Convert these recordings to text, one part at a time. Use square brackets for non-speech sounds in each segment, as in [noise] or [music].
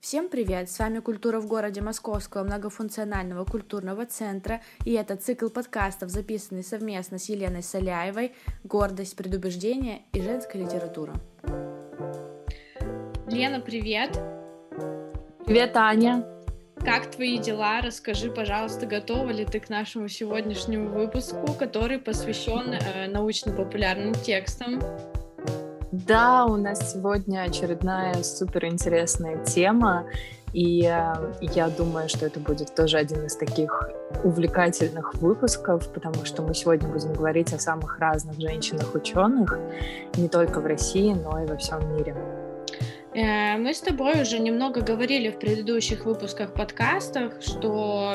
Всем привет! С вами «Культура в городе» Московского многофункционального культурного центра, и это цикл подкастов, записанный совместно с Еленой Соляевой «Гордость, предубеждение и женская литература». Лена, привет! Привет, Аня! Как твои дела? Расскажи, пожалуйста, готова ли ты к нашему сегодняшнему выпуску, который посвящен э, научно-популярным текстам? Да, у нас сегодня очередная суперинтересная тема, и э, я думаю, что это будет тоже один из таких увлекательных выпусков, потому что мы сегодня будем говорить о самых разных женщинах-ученых, не только в России, но и во всем мире. Э, мы с тобой уже немного говорили в предыдущих выпусках подкастах, что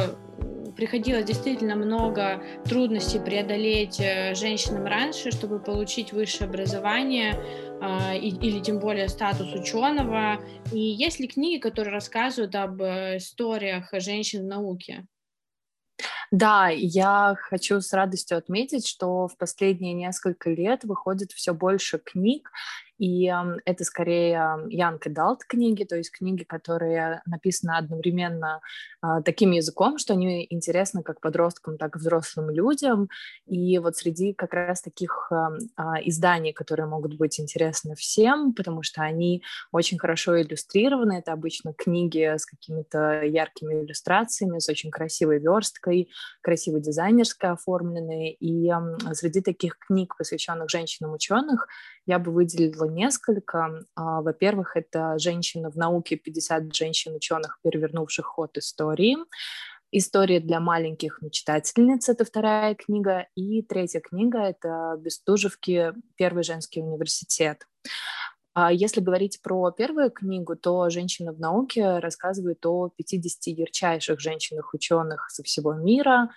приходилось действительно много трудностей преодолеть э, женщинам раньше, чтобы получить высшее образование э, или тем более статус ученого. И есть ли книги, которые рассказывают об э, историях женщин в науке? Да, я хочу с радостью отметить, что в последние несколько лет выходит все больше книг, и это скорее Young Adult книги, то есть книги, которые написаны одновременно а, таким языком, что они интересны как подросткам, так и взрослым людям. И вот среди как раз таких а, изданий, которые могут быть интересны всем, потому что они очень хорошо иллюстрированы, это обычно книги с какими-то яркими иллюстрациями, с очень красивой версткой, красиво дизайнерской оформленные. И среди таких книг, посвященных женщинам-ученых, я бы выделила несколько. А, во-первых, это «Женщина в науке. 50 женщин-ученых, перевернувших ход истории». «История для маленьких мечтательниц» — это вторая книга. И третья книга — это «Бестужевки. Первый женский университет». А если говорить про первую книгу, то «Женщина в науке» рассказывает о 50 ярчайших женщинах-ученых со всего мира,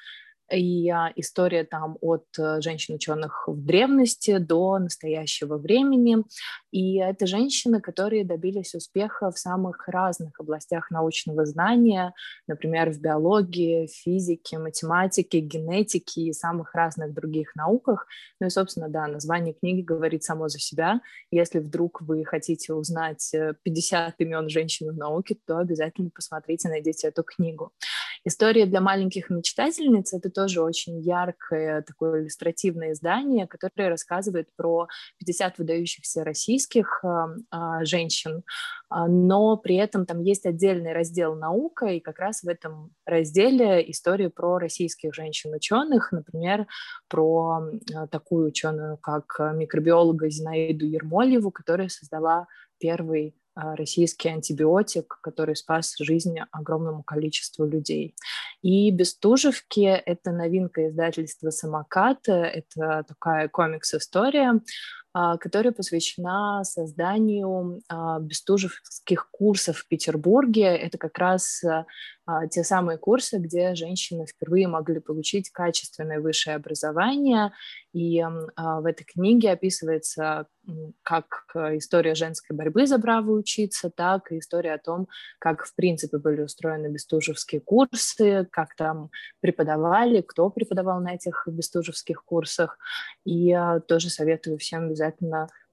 и история там от э, женщин-ученых в древности до настоящего времени. И это женщины, которые добились успеха в самых разных областях научного знания, например, в биологии, физике, математике, генетике и самых разных других науках. Ну и, собственно, да, название книги говорит само за себя. Если вдруг вы хотите узнать 50 э, имен женщин в науке, то обязательно посмотрите, найдите эту книгу. История для маленьких мечтательниц — это тоже очень яркое такое иллюстративное издание, которое рассказывает про 50 выдающихся российских э, э, женщин, э, но при этом там есть отдельный раздел «Наука», и как раз в этом разделе история про российских женщин-ученых, например, про э, такую ученую, как микробиолога Зинаиду Ермолеву, которая создала первый а, российский антибиотик, который спас жизнь огромному количеству людей. И «Бестужевки» — это новинка издательства «Самокат», это такая комикс-история, а, которая посвящена созданию а, бестужевских курсов в Петербурге. Это как раз а, те самые курсы, где женщины впервые могли получить качественное высшее образование. И в этой книге описывается как история женской борьбы за право учиться, так и история о том, как в принципе были устроены бестужевские курсы, как там преподавали, кто преподавал на этих бестужевских курсах. И тоже советую всем обязательно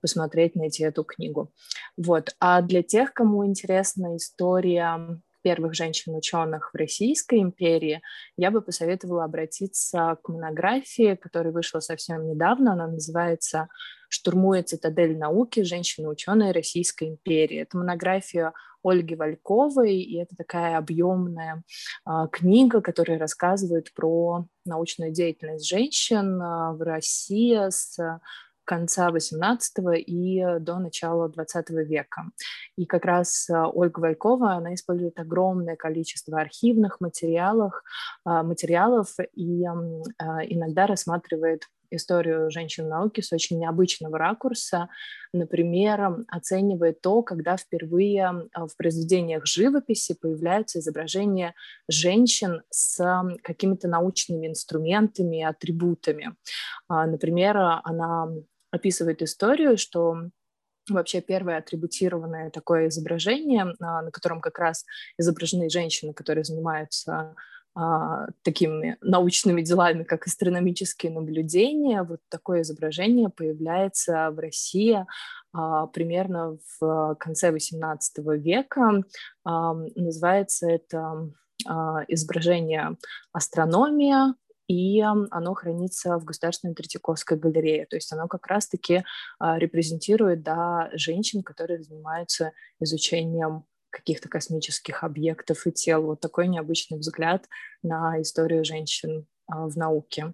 посмотреть, найти эту книгу. Вот. А для тех, кому интересна история первых женщин-ученых в Российской империи, я бы посоветовала обратиться к монографии, которая вышла совсем недавно. Она называется «Штурмуя цитадель науки. Женщины-ученые Российской империи». Это монография Ольги Вальковой, и это такая объемная а, книга, которая рассказывает про научную деятельность женщин а, в России с конца XVIII и до начала XX века. И как раз а, Ольга Валькова, она использует огромное количество архивных материалов, а, материалов и а, иногда рассматривает историю женщин науки с очень необычного ракурса. Например, оценивает то, когда впервые в произведениях живописи появляются изображения женщин с какими-то научными инструментами, атрибутами. Например, она описывает историю, что вообще первое атрибутированное такое изображение, а, на котором как раз изображены женщины, которые занимаются а, такими научными делами, как астрономические наблюдения. Вот такое изображение появляется в России примерно в конце XVIII века. Называется это изображение астрономия, и оно хранится в Государственной Третьяковской галерее. То есть оно как раз-таки репрезентирует да, женщин, которые занимаются изучением каких-то космических объектов и тел. Вот такой необычный взгляд на историю женщин в науке.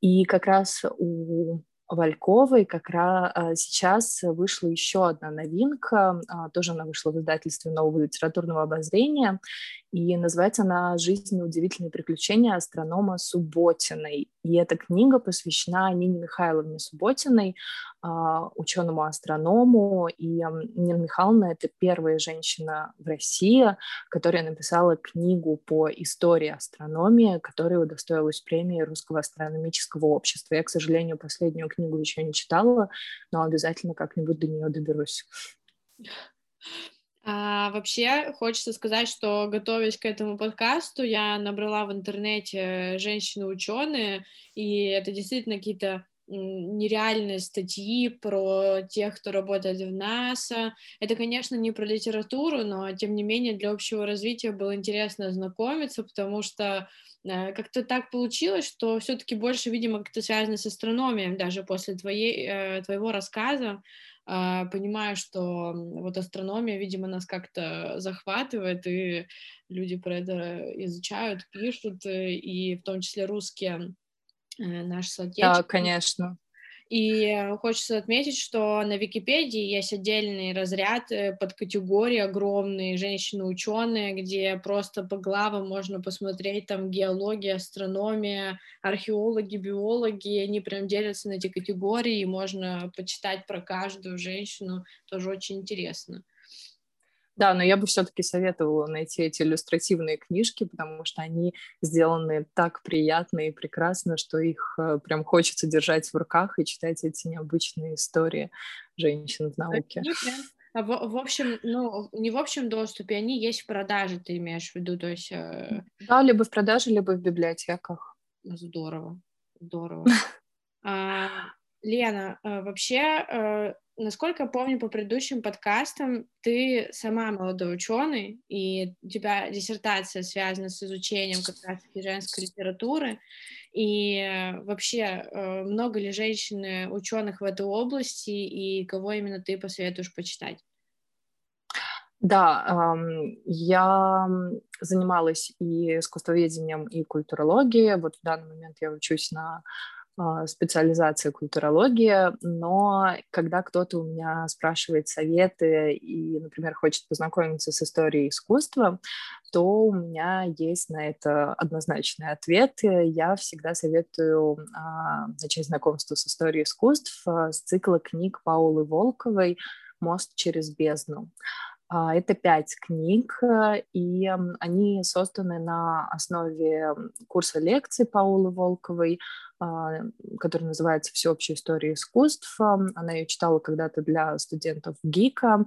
И как раз у Вальковой как раз а, сейчас вышла еще одна новинка, а, тоже она вышла в издательстве нового литературного обозрения, и называется она «Жизнь и удивительные приключения астронома Субботиной». И эта книга посвящена Нине Михайловне Субботиной, а, ученому-астроному. И Нина Михайловна — это первая женщина в России, которая написала книгу по истории астрономии, которая удостоилась премии Русского астрономического общества. Я, к сожалению, последнюю книгу еще не читала, но обязательно как-нибудь до нее доберусь. А, вообще, хочется сказать, что готовясь к этому подкасту, я набрала в интернете женщины-ученые, и это действительно какие-то нереальные статьи про тех, кто работает в НАСА. Это, конечно, не про литературу, но, тем не менее, для общего развития было интересно ознакомиться, потому что э, как-то так получилось, что все-таки больше, видимо, как-то связано с астрономией, даже после твоей, э, твоего рассказа. А, понимаю, что вот астрономия, видимо, нас как-то захватывает, и люди про это изучают, пишут, э, и в том числе русские э, наши соотечественники. Да, конечно. И хочется отметить, что на Википедии есть отдельный разряд э, под категории огромные женщины-ученые, где просто по главам можно посмотреть там геология, астрономия, археологи, биологи, они прям делятся на эти категории, и можно почитать про каждую женщину, тоже очень интересно. Да, но я бы все-таки советовала найти эти иллюстративные книжки, потому что они сделаны так приятно и прекрасно, что их э, прям хочется держать в руках и читать эти необычные истории женщин в науке. А в, в общем, ну, не в общем доступе, они есть в продаже, ты имеешь в виду, то есть... Э... Да, либо в продаже, либо в библиотеках. Здорово, здорово. [laughs] А, Лена, э, вообще насколько помню по предыдущим подкастам, ты сама молодой ученый, и у тебя диссертация связана с изучением как раз женской литературы. И э, вообще, э, много ли женщин э, ученых в этой области, и кого именно ты посоветуешь почитать? Да, я занималась и искусствоведением, и культурологией. Вот в данный момент я учусь на специализация культурология, но когда кто-то у меня спрашивает советы и, например, хочет познакомиться с историей искусства, то у меня есть на это однозначный ответ. Я всегда советую а, начать знакомство с историей искусств а, с цикла книг Паулы Волковой «Мост через бездну». А, это пять книг, и они созданы на основе курса лекций Паулы Волковой а, которая называется «Всеобщая история искусств». Она ее читала когда-то для студентов ГИКа,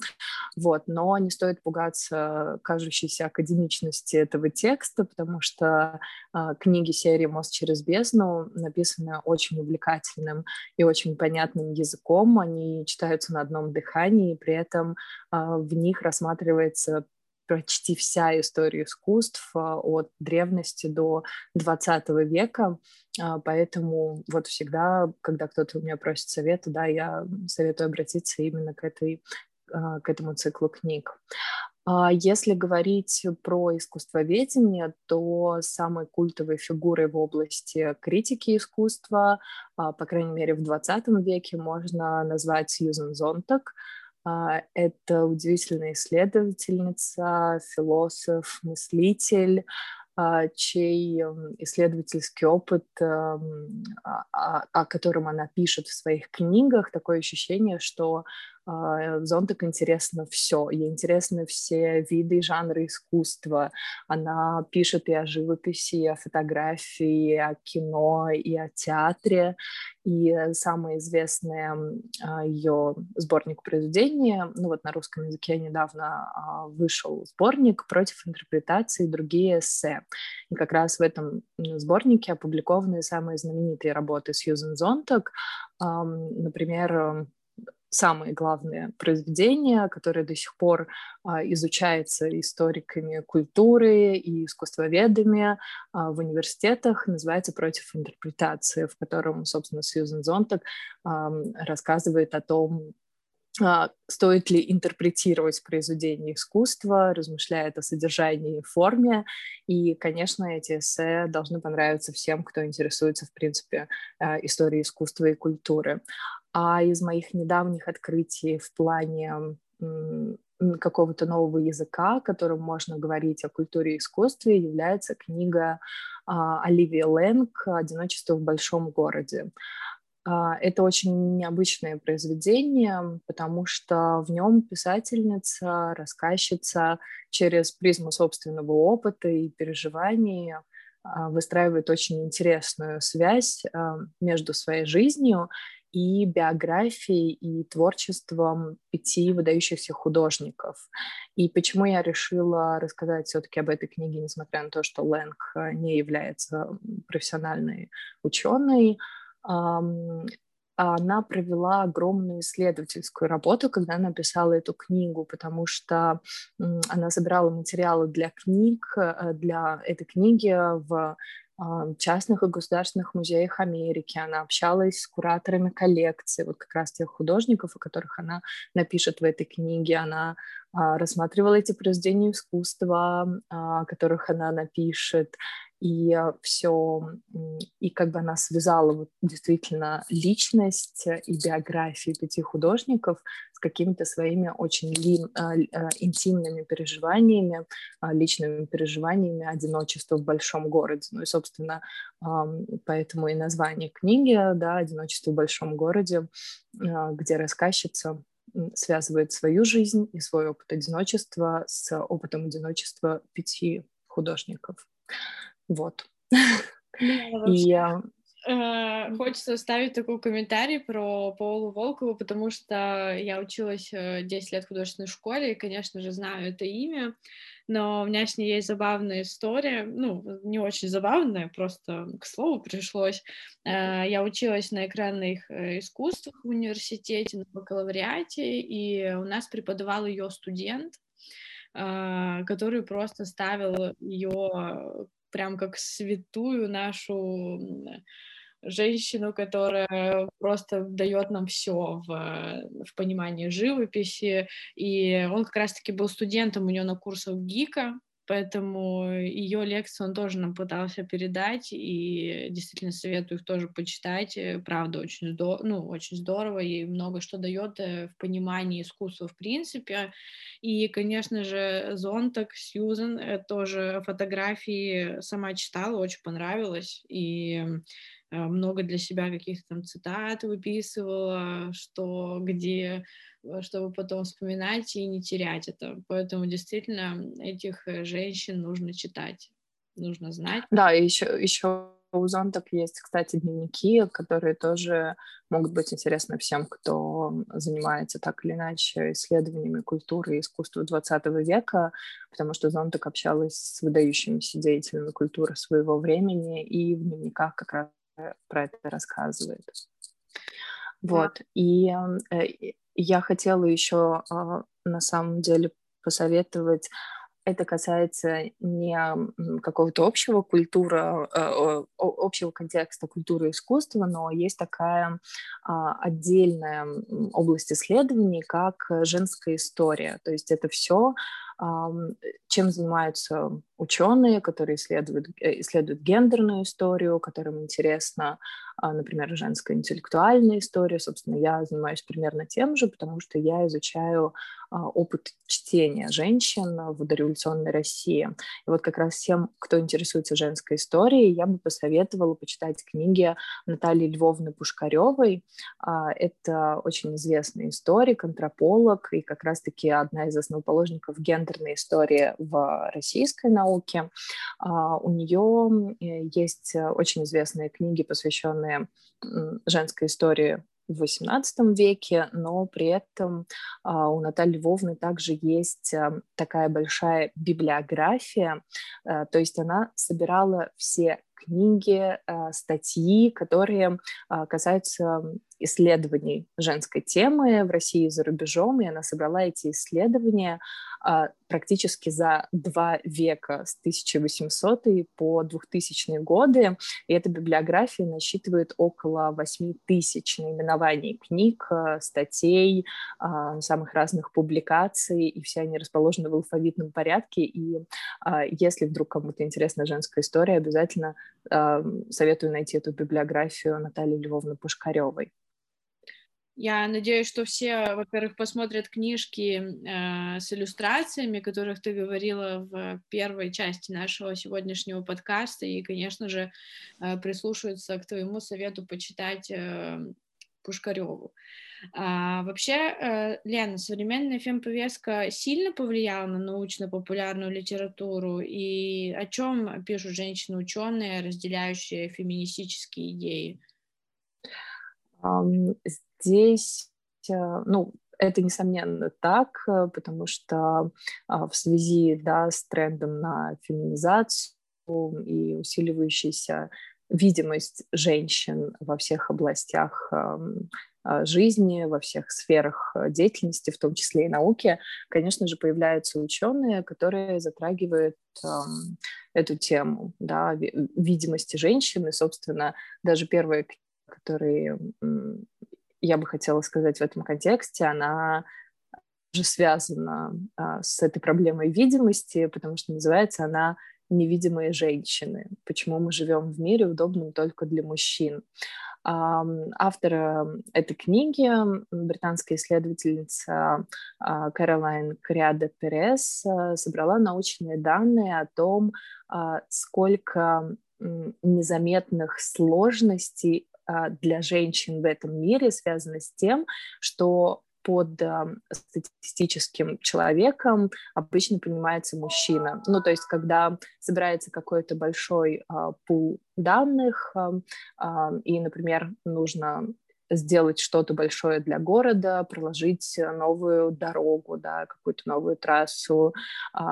вот, но не стоит пугаться кажущейся академичности этого текста, потому что а, книги серии «Мост через бездну» написаны очень увлекательным и очень понятным языком, они читаются на одном дыхании, и при этом а, в них рассматривается почти вся история искусств от древности до 20 века, а, поэтому вот всегда, когда кто-то у меня просит совета, да, я советую обратиться именно к, этой, а, к этому циклу книг. А если говорить про искусствоведение, то самой культовой фигурой в области критики искусства, по крайней мере в 20 веке, можно назвать Сьюзен Зонтак. Это удивительная исследовательница, философ, мыслитель, а, чей исследовательский опыт, а, а, о котором она пишет в своих книгах, такое ощущение, что а, Зонтак интересно все. Ей интересны все виды и жанры искусства. Она пишет и о живописи, и о фотографии, и о кино, и о театре. И самое известное а, ее сборник произведений, ну вот на русском языке недавно а, вышел сборник «Против интерпретации и другие эссе». И как раз в этом сборнике опубликованы самые знаменитые работы Сьюзен Зонтак. Например, самые главные произведения, которые до сих пор а, изучаются историками культуры и искусствоведами а, в университетах, называется «Против интерпретации», в котором, собственно, Сьюзен Зонтак рассказывает о том, а, стоит ли интерпретировать произведение искусства, размышляет о содержании и форме. И, конечно, эти эссе должны понравиться всем, кто интересуется, в принципе, историей искусства и культуры. А из моих недавних открытий в плане какого-то нового языка, которым можно говорить о культуре и искусстве, является книга а, Оливии Лэнг «Одиночество в большом городе». А, это очень необычное произведение, потому что в нем писательница, рассказчица через призму собственного опыта и переживаний а, выстраивает очень интересную связь между своей жизнью и биографией и творчеством пяти выдающихся художников. И почему я решила рассказать все-таки об этой книге, несмотря на то, что Лэнг не является профессиональной ученой, она провела огромную исследовательскую работу, когда написала эту книгу, потому что она собирала материалы для книг, э, для этой книги в частных и государственных музеях Америки. Она общалась с кураторами коллекции, вот как раз тех художников, о которых она напишет в этой книге. Она а, рассматривала эти произведения искусства, а, о которых она напишет, и все, и как бы она связала вот действительно личность и биографию пяти художников с какими-то своими очень ли, а, интимными переживаниями, личными переживаниями одиночества в большом городе. Ну и, собственно, поэтому и название книги, да, «Одиночество в большом городе», где рассказчица связывает свою жизнь и свой опыт одиночества с опытом одиночества пяти художников. Вот. [laughs] И э, Хочется оставить такой комментарий про Паулу Волкову, потому что я училась 10 э, лет в художественной школе и, конечно же, знаю это имя но у меня с ней есть забавная история, ну, не очень забавная, просто к слову пришлось. Э, я училась на экранных искусствах в университете, на бакалавриате, и у нас преподавал ее студент, который просто ставил ее прям как святую нашу женщину, которая просто дает нам все в, в понимании живописи. И он как раз-таки был студентом у нее на курсах ГИКа, поэтому ее лекцию он тоже нам пытался передать, и действительно советую их тоже почитать. Правда, очень, здорово, ну, очень здорово, и много что дает э, в понимании искусства в принципе. И, конечно же, Зонтак, Сьюзен, э, тоже фотографии сама читала, очень понравилось, и Э, много для себя каких-то там цитат выписывала, что где, э, чтобы потом вспоминать и не терять это. Поэтому действительно этих э, женщин нужно читать, нужно знать. Да, еще, еще у зонтов есть, кстати, дневники, которые тоже могут быть интересны всем, кто занимается так или иначе исследованиями культуры и искусства XX века, потому что Зонтак общалась с выдающимися деятелями культуры своего времени, и в дневниках как раз про это рассказывает. Вот. И э, я хотела еще а, на самом деле посоветовать это касается не какого-то общего культура, э, общего контекста культуры и искусства, но есть такая а, отдельная область исследований, как женская история. То есть это все, чем занимаются ученые, которые исследуют, э, исследуют гендерную историю, которым интересна, например, женская интеллектуальная история. Собственно, я занимаюсь примерно тем же, потому что я изучаю а, опыт чтения женщин в дореволюционной России. И вот как раз всем, кто интересуется женской историей, я бы посоветовала почитать книги Натальи Львовны Пушкаревой. А, это очень известный историк, антрополог и как раз-таки одна из основоположников гендерной истории в российской науке. А, у нее э, есть э, очень известные книги, посвященные женской истории в XVIII веке, но при этом а, у Натальи Львовны также есть а, такая большая библиография, а, то есть она собирала все книги, статьи, которые касаются исследований женской темы в России и за рубежом, и она собрала эти исследования практически за два века, с 1800 по 2000 годы, и эта библиография насчитывает около 8 тысяч наименований книг, а, статей, а, самых разных публикаций, и все они расположены в алфавитном порядке, и если вдруг кому-то интересна женская история, обязательно советую найти эту библиографию Натальи Львовны Пушкаревой. Я надеюсь, что все, во-первых, посмотрят книжки э, с иллюстрациями, о которых ты говорила в первой части нашего сегодняшнего подкаста, и, конечно же, э, прислушаются к твоему совету почитать э, Пушкареву. А, вообще, э, Лена, современная фемповестка сильно повлияла на научно-популярную литературу, и о чем пишут женщины-ученые, разделяющие феминистические идеи? Здесь, э, ну, это, несомненно, так, э, потому что а, в связи да, с трендом на феминизацию и усиливающейся видимость женщин во всех областях эм, а, жизни, во всех сферах э, деятельности, в том числе и науки, конечно же, появляются ученые, которые затрагивают эм, эту тему да, видимости женщины. Собственно, даже первые которые я бы хотела сказать в этом контексте, она же связана а, с этой проблемой видимости, потому что называется она «Невидимые женщины. Почему мы живем в мире, удобном только для мужчин». А, автор этой книги, британская исследовательница Каролайн Криада Перес, а, собрала научные данные о том, а, сколько незаметных сложностей для женщин в этом мире связано с тем, что под э, статистическим человеком обычно понимается мужчина. Ну, то есть, когда собирается какой-то большой э, пул данных, э, э, и, например, нужно сделать что-то большое для города, проложить новую дорогу, да, какую-то новую трассу э,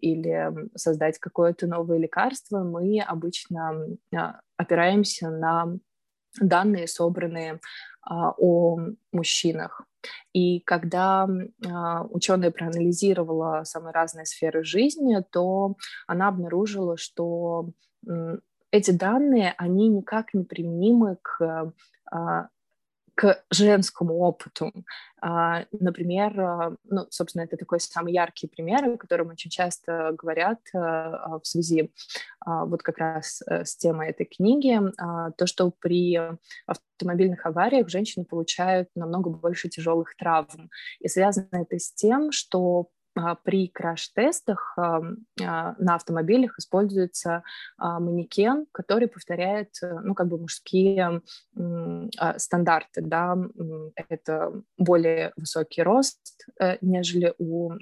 или создать какое-то новое лекарство, мы обычно э, опираемся на данные, собранные а, о мужчинах. И когда а, ученая проанализировала самые разные сферы жизни, то она обнаружила, что эти данные, они никак не применимы к а, к женскому опыту. А, например, а, ну, собственно, это такой самый яркий пример, о котором очень часто говорят а, в связи вот как раз э, с темой этой книги, то, что при автомобильных авариях женщины получают намного больше тяжелых травм. И связано это с тем, что при краш-тестах а, на автомобилях используется а, манекен, который повторяет, э, ну, как бы мужские стандарты, да, это более высокий рост, э, нежели у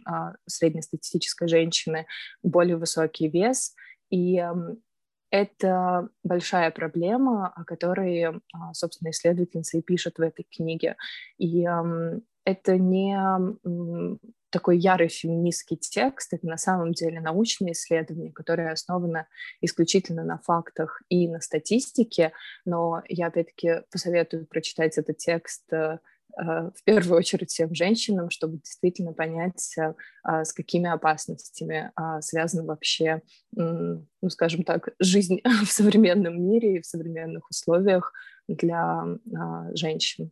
среднестатистической женщины, более высокий вес, и это большая проблема, о которой, собственно, исследовательница и пишет в этой книге. И это не такой ярый феминистский текст, это на самом деле научное исследование, которое основано исключительно на фактах и на статистике, но я опять-таки посоветую прочитать этот текст э, э, в первую очередь всем женщинам, чтобы действительно понять, э, а, с какими опасностями а, связана вообще, ну, скажем так, жизнь [laughs] в современном мире и в современных условиях для а, женщин.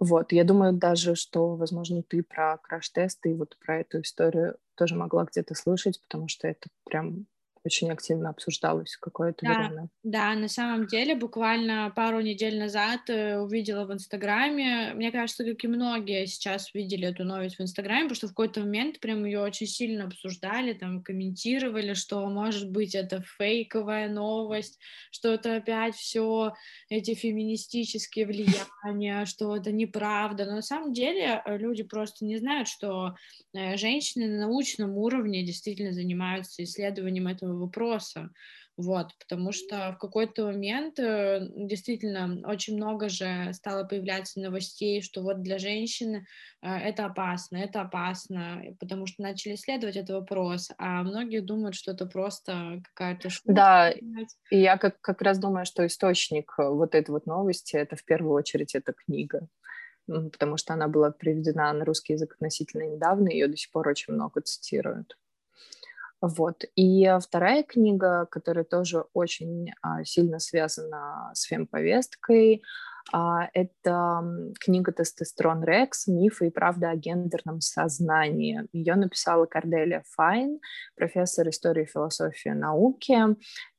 Вот, я думаю даже, что, возможно, ты про краш-тесты и вот про эту историю тоже могла где-то слышать, потому что это прям очень активно обсуждалось какое-то да, время. Да, на самом деле, буквально пару недель назад э, увидела в Инстаграме, мне кажется, как и многие сейчас видели эту новость в Инстаграме, потому что в какой-то момент прям ее очень сильно обсуждали, там комментировали, что может быть это фейковая новость, что это опять все эти феминистические влияния, что это неправда, но на самом деле э, люди просто не знают, что э, женщины на научном уровне действительно занимаются исследованием этого вопроса. Вот, потому что в какой-то момент э, действительно очень много же стало появляться новостей, что вот для женщины э, это опасно, это опасно, потому что начали исследовать этот вопрос, а многие думают, что это просто какая-то шутка. Да, и я как, как раз думаю, что источник э, вот этой вот новости, это в первую очередь эта книга потому что она была переведена на русский язык относительно недавно, ее до сих пор очень много цитируют. Вот. И вторая книга, которая тоже очень а, сильно связана с фемповесткой, а, это книга «Тестостерон Рекс. Мифы и правда о гендерном сознании». Ее написала Корделия Файн, профессор истории и философии науки.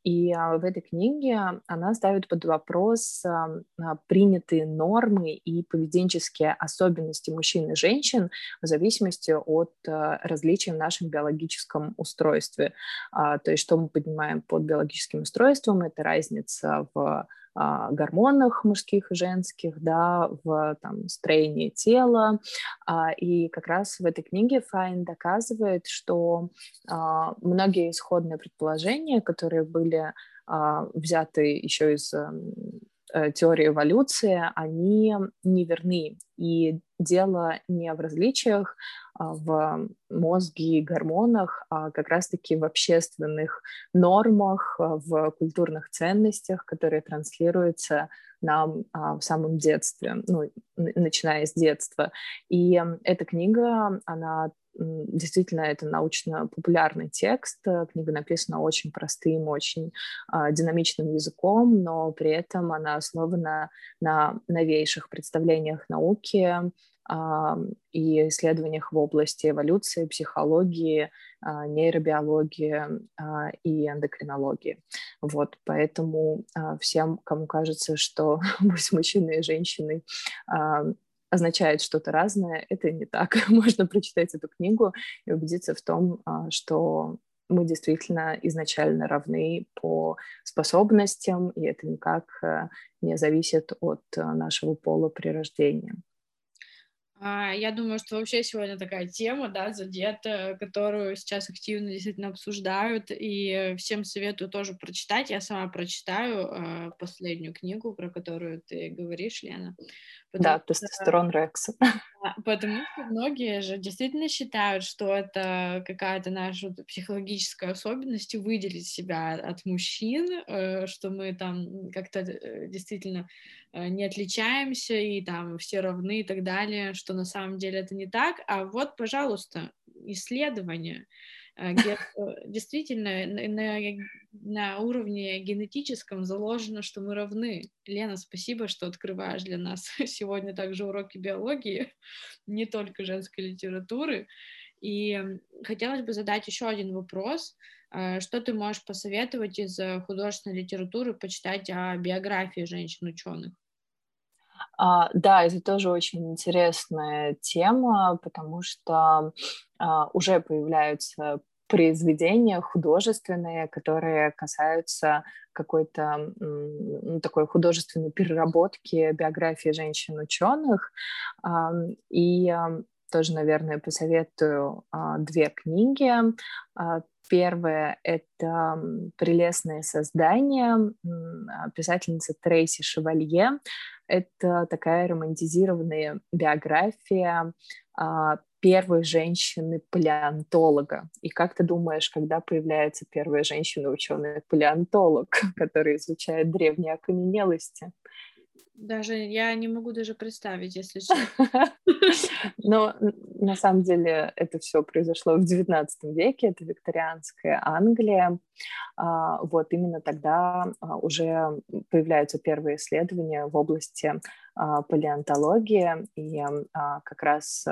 И а, в этой книге она ставит под вопрос а, принятые нормы и поведенческие особенности мужчин и женщин в зависимости от различий в нашем биологическом устройстве. То есть что мы понимаем под биологическим устройством, это разница в а, гормонах мужских и женских, да, в там, строении тела. А, и как раз в этой книге Файн доказывает, что а, многие исходные предположения, которые были взяты еще из эм, теории эволюции, они неверны. И дело не в различиях а, в мозге и гормонах, а как раз-таки в общественных нормах, а, в культурных ценностях, которые транслируются нам а, в самом детстве, ну, начиная с детства. И эта книга, она действительно это научно-популярный текст. Книга написана очень простым, очень э, динамичным языком, но при этом она основана на новейших представлениях науки, и исследованиях в области эволюции, психологии, а, нейробиологии а, и эндокринологии. Вот, поэтому а, всем, кому кажется, что [laughs] быть мужчиной и женщиной означает что-то разное, это не так. [laughs] Можно прочитать эту книгу и убедиться в том, что мы действительно изначально равны по способностям, и это никак не зависит от нашего пола при рождении. А, я думаю, что вообще сегодня такая тема, да, задета, которую сейчас активно действительно обсуждают, и всем советую тоже прочитать. Я сама прочитаю э, последнюю книгу, про которую ты говоришь, Лена. Да, тестостерон Рекс. Потому что многие же действительно считают, что это какая-то наша психологическая особенность выделить себя от мужчин, э, что мы там как-то э, действительно э, не отличаемся и там все равны и так далее, что на самом деле это не так. А вот, пожалуйста, исследования. Э, где э, действительно на, на уровне генетическом заложено, что мы равны. Лена, спасибо, что открываешь для нас [laughs] сегодня также уроки биологии, не только женской литературы. И хотелось бы задать еще один вопрос. Э, что ты можешь посоветовать из художественной литературы почитать о биографии женщин-ученых? Uh, да, это тоже очень интересная тема, потому что uh, уже появляются произведения художественные, которые касаются какой-то ну, такой художественной переработки биографии женщин-ученых. И тоже, наверное, посоветую а, две книги. А, первое — это «Прелестное создание» писательницы Трейси Шевалье. Это такая романтизированная биография а, первой женщины-палеонтолога. И как ты думаешь, когда появляется первая женщина-ученый-палеонтолог, [laughs] который изучает древние окаменелости? Даже я не могу даже представить, если [laughs] честно. [laughs] Но на самом деле это все произошло в XIX веке, это викторианская Англия. А, вот именно тогда а, уже появляются первые исследования в области а, палеонтологии, и как раз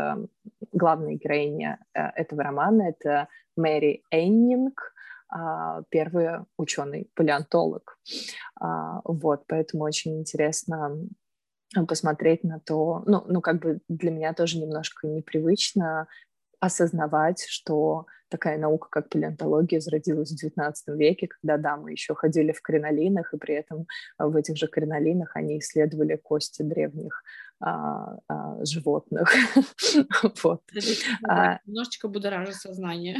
главная героиня э, этого романа — это Мэри Эннинг, первый ученый-палеонтолог. А, вот, поэтому очень интересно посмотреть на то, ну, ну, как бы для меня тоже немножко непривычно осознавать, что такая наука, как палеонтология, зародилась в XIX веке, когда, да, мы еще ходили в кринолинах, и при этом в этих же кринолинах они исследовали кости древних а, а, животных. [laughs] вот. А, немножечко будоражит сознание.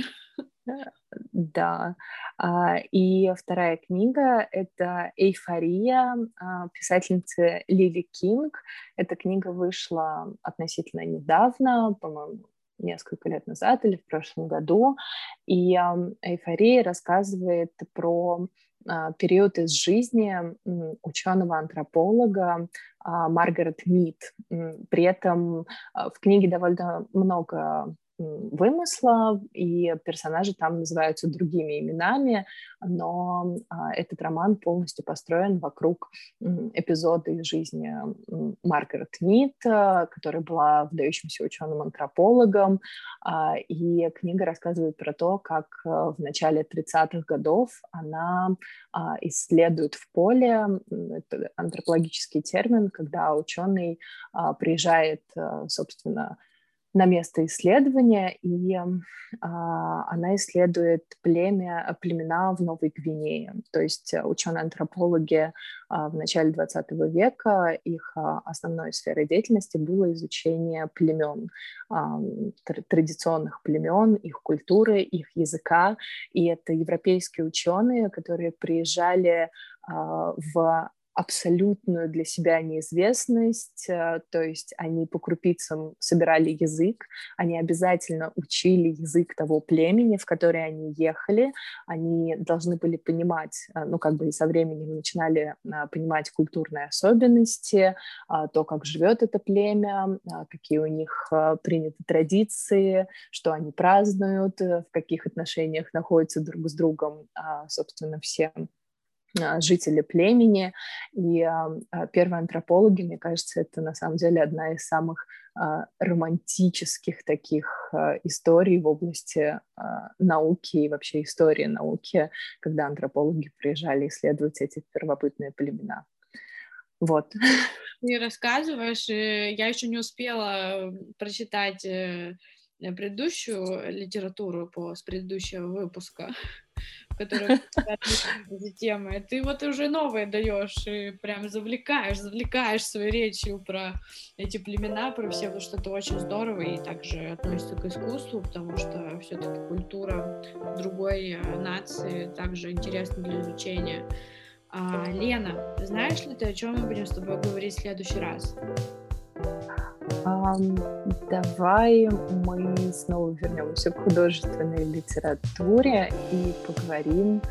Да. А, и вторая книга — это «Эйфория» а, писательницы Лили Кинг. Эта книга вышла относительно недавно, по-моему, несколько лет назад или в прошлом году. И «Эйфория» рассказывает про а, период из жизни ученого-антрополога Маргарет Мид. При этом в книге довольно много вымысла, и персонажи там называются другими именами, но а, этот роман полностью построен вокруг эпизода из жизни Маргарет Мид, а, которая была выдающимся ученым-антропологом, а, и книга рассказывает про то, как в начале 30-х годов она а, исследует в поле, это антропологический термин, когда ученый приезжает, собственно, на место исследования, и а, она исследует племя, племена в Новой Гвинее. То есть э, ученые-антропологи а, в начале 20 века, их а, основной сферой деятельности было изучение племен, а, традиционных племен, их культуры, их языка. И это европейские ученые, которые приезжали а, в абсолютную для себя неизвестность, э, то есть они по крупицам собирали язык, они обязательно учили язык того племени, в которое они ехали, они должны были понимать, э, ну как бы со временем начинали э, понимать культурные особенности, то, как живет это племя, какие у них приняты традиции, что они празднуют, в каких отношениях находятся друг с другом, собственно, все а, жители племени. И а, а, первые антропологи, мне кажется, это на самом деле одна из самых романтических таких историй в области науки и вообще истории науки, когда антропологи приезжали исследовать эти первобытные племена. Вот. [laughs] Ты рассказываешь, я еще не успела прочитать э, предыдущую литературу по, с предыдущего выпуска, которые темы. Ты вот уже новые даешь и прям завлекаешь, завлекаешь своей речью про эти племена, про все, потому что это очень здорово и также относится к искусству, потому что все-таки культура другой э, нации также интересна для изучения. А, Лена, знаешь ли ты, о чем мы будем с тобой говорить в следующий раз? Давай мы снова вернемся к художественной литературе и поговорим